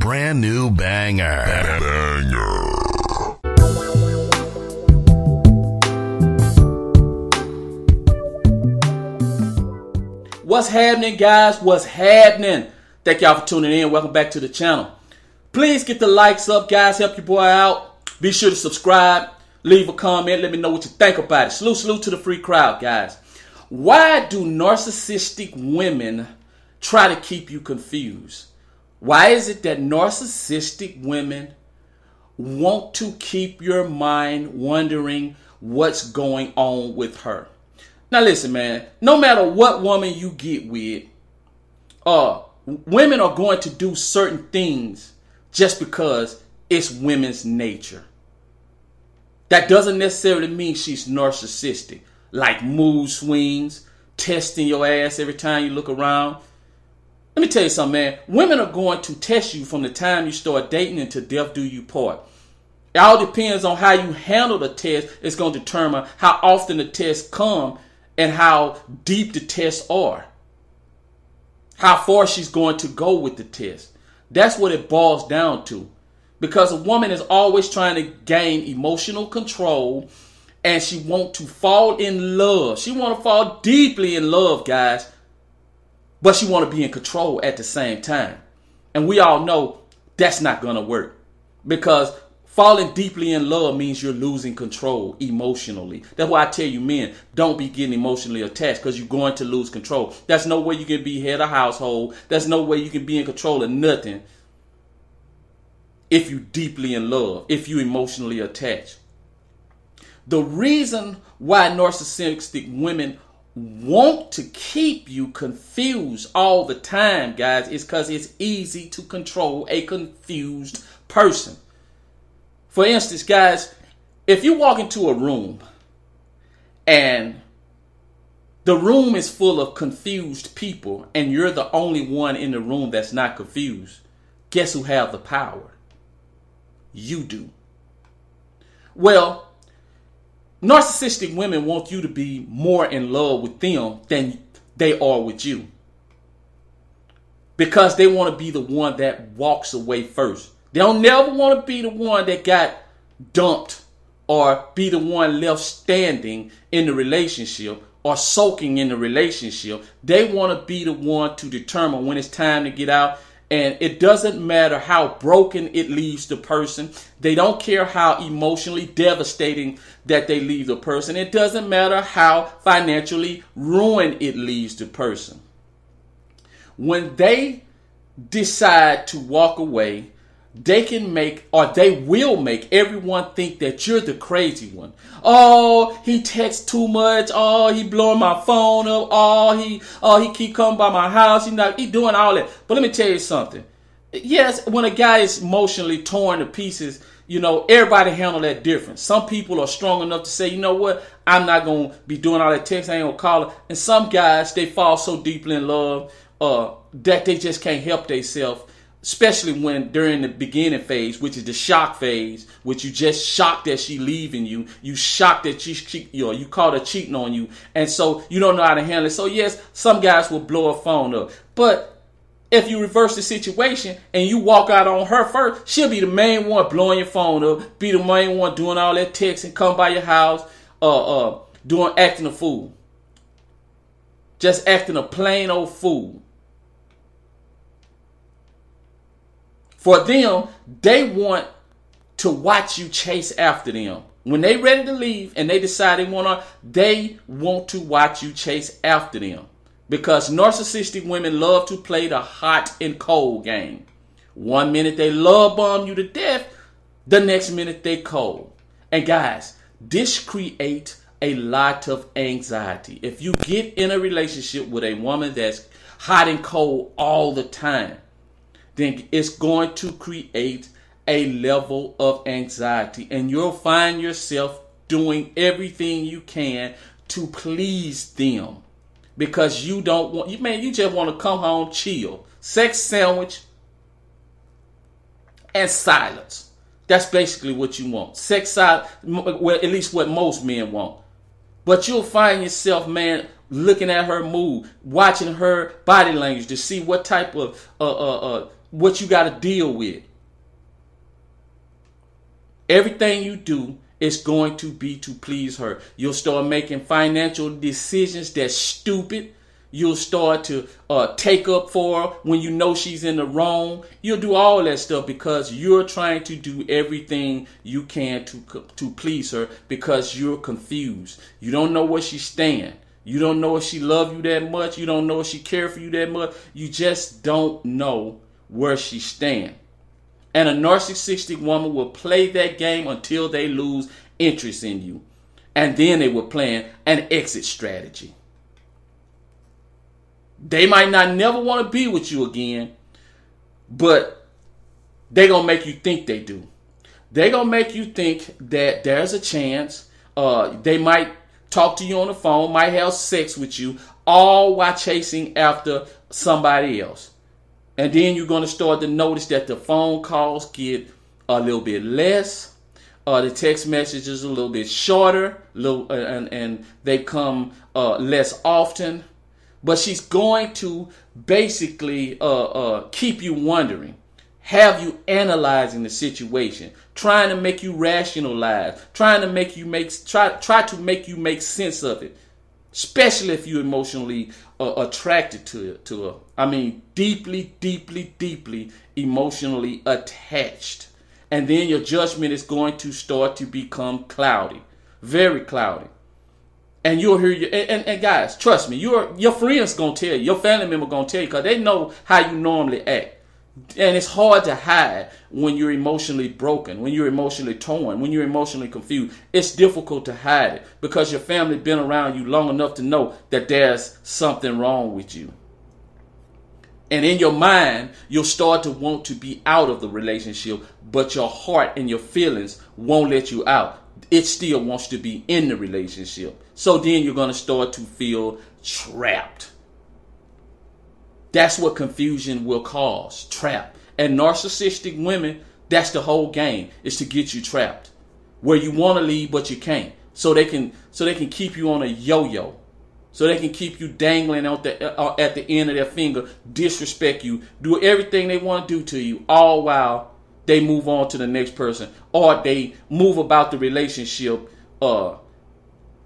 Brand new banger. Banger. What's happening, guys? What's happening? Thank y'all for tuning in. Welcome back to the channel. Please get the likes up, guys. Help your boy out. Be sure to subscribe. Leave a comment. Let me know what you think about it. Salute, salute to the free crowd, guys. Why do narcissistic women try to keep you confused? Why is it that narcissistic women want to keep your mind wondering what's going on with her? Now listen, man, no matter what woman you get with, uh, women are going to do certain things just because it's women's nature. That doesn't necessarily mean she's narcissistic, like mood swings, testing your ass every time you look around. Let me tell you something, man. Women are going to test you from the time you start dating until death do you part. It all depends on how you handle the test. It's going to determine how often the tests come and how deep the tests are. How far she's going to go with the test. That's what it boils down to. Because a woman is always trying to gain emotional control and she want to fall in love. She want to fall deeply in love, guys. But you want to be in control at the same time. And we all know that's not going to work. Because Falling deeply in love means you're losing control emotionally. That's why I tell you, men, don't be getting emotionally attached because you're going to lose control. That's no way you can be head of household. That's no way you can be in control of nothing if you're deeply in love, if you're emotionally attached. The reason why narcissistic women want to keep you confused all the time, guys, is because it's easy to control a confused person. For instance, guys, if you walk into a room and the room is full of confused people and you're the only one in the room that's not confused, guess who have the power? You do. Well, narcissistic women want you to be more in love with them than they are with you. Because they want to be the one that walks away first. They don't never want to be the one that got dumped or be the one left standing in the relationship or soaking in the relationship. They want to be the one to determine when it's time to get out. And it doesn't matter how broken it leaves the person. They don't care how emotionally devastating that they leave the person. It doesn't matter how financially ruined it leaves the person. When they decide to walk away, they can make or they will make everyone think that you're the crazy one. Oh, he texts too much. Oh, he blowing my phone up. Oh, he oh he keep coming by my house. He not he doing all that. But let me tell you something. Yes, when a guy is emotionally torn to pieces, you know, everybody handle that different. Some people are strong enough to say, you know what, I'm not gonna be doing all that text, I ain't gonna call it. And some guys they fall so deeply in love uh, that they just can't help themselves especially when during the beginning phase, which is the shock phase, which you just shocked that she leaving you, you shocked that she, she you know, you caught her cheating on you, and so you don't know how to handle it. So yes, some guys will blow a phone up, but if you reverse the situation and you walk out on her first, she'll be the main one blowing your phone up, be the main one doing all that texting, come by your house, uh, uh, doing acting a fool, just acting a plain old fool. For them, they want to watch you chase after them. When they ready to leave and they decide they want to, they want to watch you chase after them. Because narcissistic women love to play the hot and cold game. One minute they love bomb you to death, the next minute they cold. And guys, this creates a lot of anxiety. If you get in a relationship with a woman that's hot and cold all the time, then it's going to create a level of anxiety. And you'll find yourself doing everything you can to please them. Because you don't want you man you just want to come home chill. Sex sandwich and silence. That's basically what you want. Sex well at least what most men want. But you'll find yourself man looking at her mood watching her body language to see what type of uh, uh, uh, what you got to deal with. Everything you do is going to be to please her. You'll start making financial decisions that's stupid. You'll start to uh, take up for her when you know she's in the wrong. You'll do all that stuff because you're trying to do everything you can to to please her because you're confused. You don't know where she stand. You don't know if she love you that much. You don't know if she care for you that much. You just don't know where she stand. And a narcissistic woman will play that game until they lose interest in you. And then they will plan an exit strategy. They might not never want to be with you again, but they're going to make you think they do. They're going to make you think that there's a chance. Uh, they might talk to you on the phone, might have sex with you, all while chasing after somebody else. And then you're going to start to notice that the phone calls get a little bit less. Uh, the text messages a little bit shorter, little, uh, and, and they come uh, less often. But she's going to basically uh, uh, keep you wondering, have you analyzing the situation, trying to make you rationalize, trying to make you make try try to make you make sense of it especially if you're emotionally uh, attracted to it, to her. I mean, deeply, deeply, deeply emotionally attached. And then your judgment is going to start to become cloudy, very cloudy. And you'll hear you. And, and, and guys, trust me, your your friends gonna tell you, your family member gonna tell you, because they know how you normally act and it's hard to hide when you're emotionally broken, when you're emotionally torn, when you're emotionally confused. It's difficult to hide it because your family been around you long enough to know that there's something wrong with you. And in your mind, you'll start to want to be out of the relationship, but your heart and your feelings won't let you out. It still wants to be in the relationship. So then you're going to start to feel trapped. That's what confusion will cause. Trap. And narcissistic women, that's the whole game, is to get you trapped. Where you want to leave but you can't. So they can so they can keep you on a yo-yo. So they can keep you dangling out the, uh, at the end of their finger, disrespect you, do everything they want to do to you, all while they move on to the next person, or they move about the relationship uh,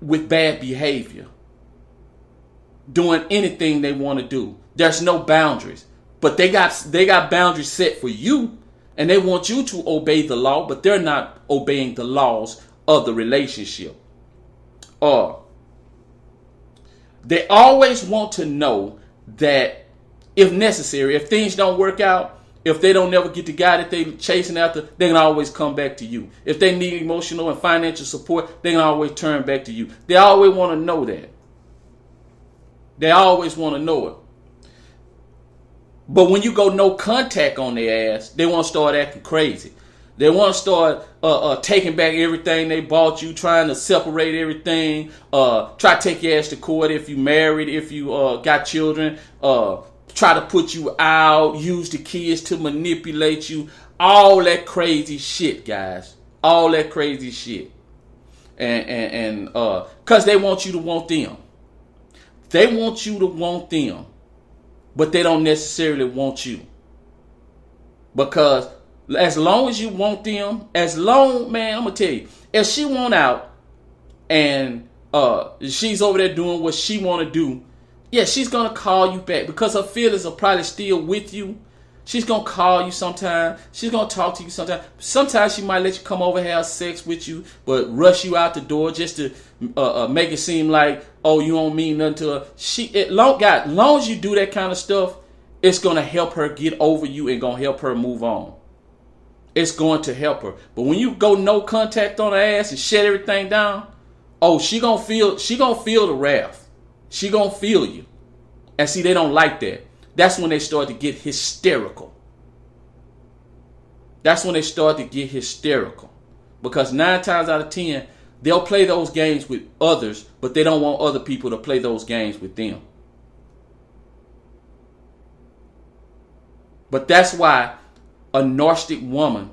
with bad behavior, doing anything they want to do. There's no boundaries. But they got they got boundaries set for you and they want you to obey the law, but they're not obeying the laws of the relationship. Or uh, they always want to know that if necessary, if things don't work out, if they don't never get the guy that they're chasing after, they can always come back to you. If they need emotional and financial support, they can always turn back to you. They always want to know that. They always want to know it. But when you go no contact on their ass, they want to start acting crazy. They want to start uh, uh, taking back everything they bought you, trying to separate everything. Uh, try to take your ass to court if you married, if you uh, got children. Uh, try to put you out, use the kids to manipulate you. All that crazy shit, guys. All that crazy shit. And and and uh, cause they want you to want them. They want you to want them but they don't necessarily want you. Because as long as you want them, as long, man, I'm gonna tell you, if she want out and uh she's over there doing what she wanna do, yeah, she's gonna call you back because her feelings are probably still with you. She's gonna call you sometime. She's gonna talk to you sometime. Sometimes she might let you come over have sex with you, but rush you out the door just to uh, uh, make it seem like oh you don't mean nothing to her. She it long God, long as you do that kind of stuff, it's gonna help her get over you and gonna help her move on. It's going to help her. But when you go no contact on her ass and shut everything down, oh she gonna feel she gonna feel the wrath. She gonna feel you. And see they don't like that. That's when they start to get hysterical. That's when they start to get hysterical. Because nine times out of ten, they'll play those games with others, but they don't want other people to play those games with them. But that's why a narcissistic woman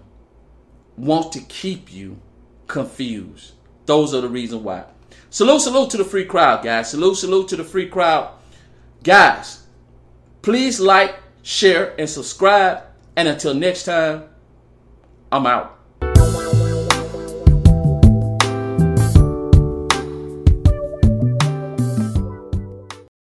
wants to keep you confused. Those are the reasons why. Salute, salute to the free crowd, guys. Salute, salute to the free crowd. Guys, Please like, share, and subscribe And until next time, I'm out.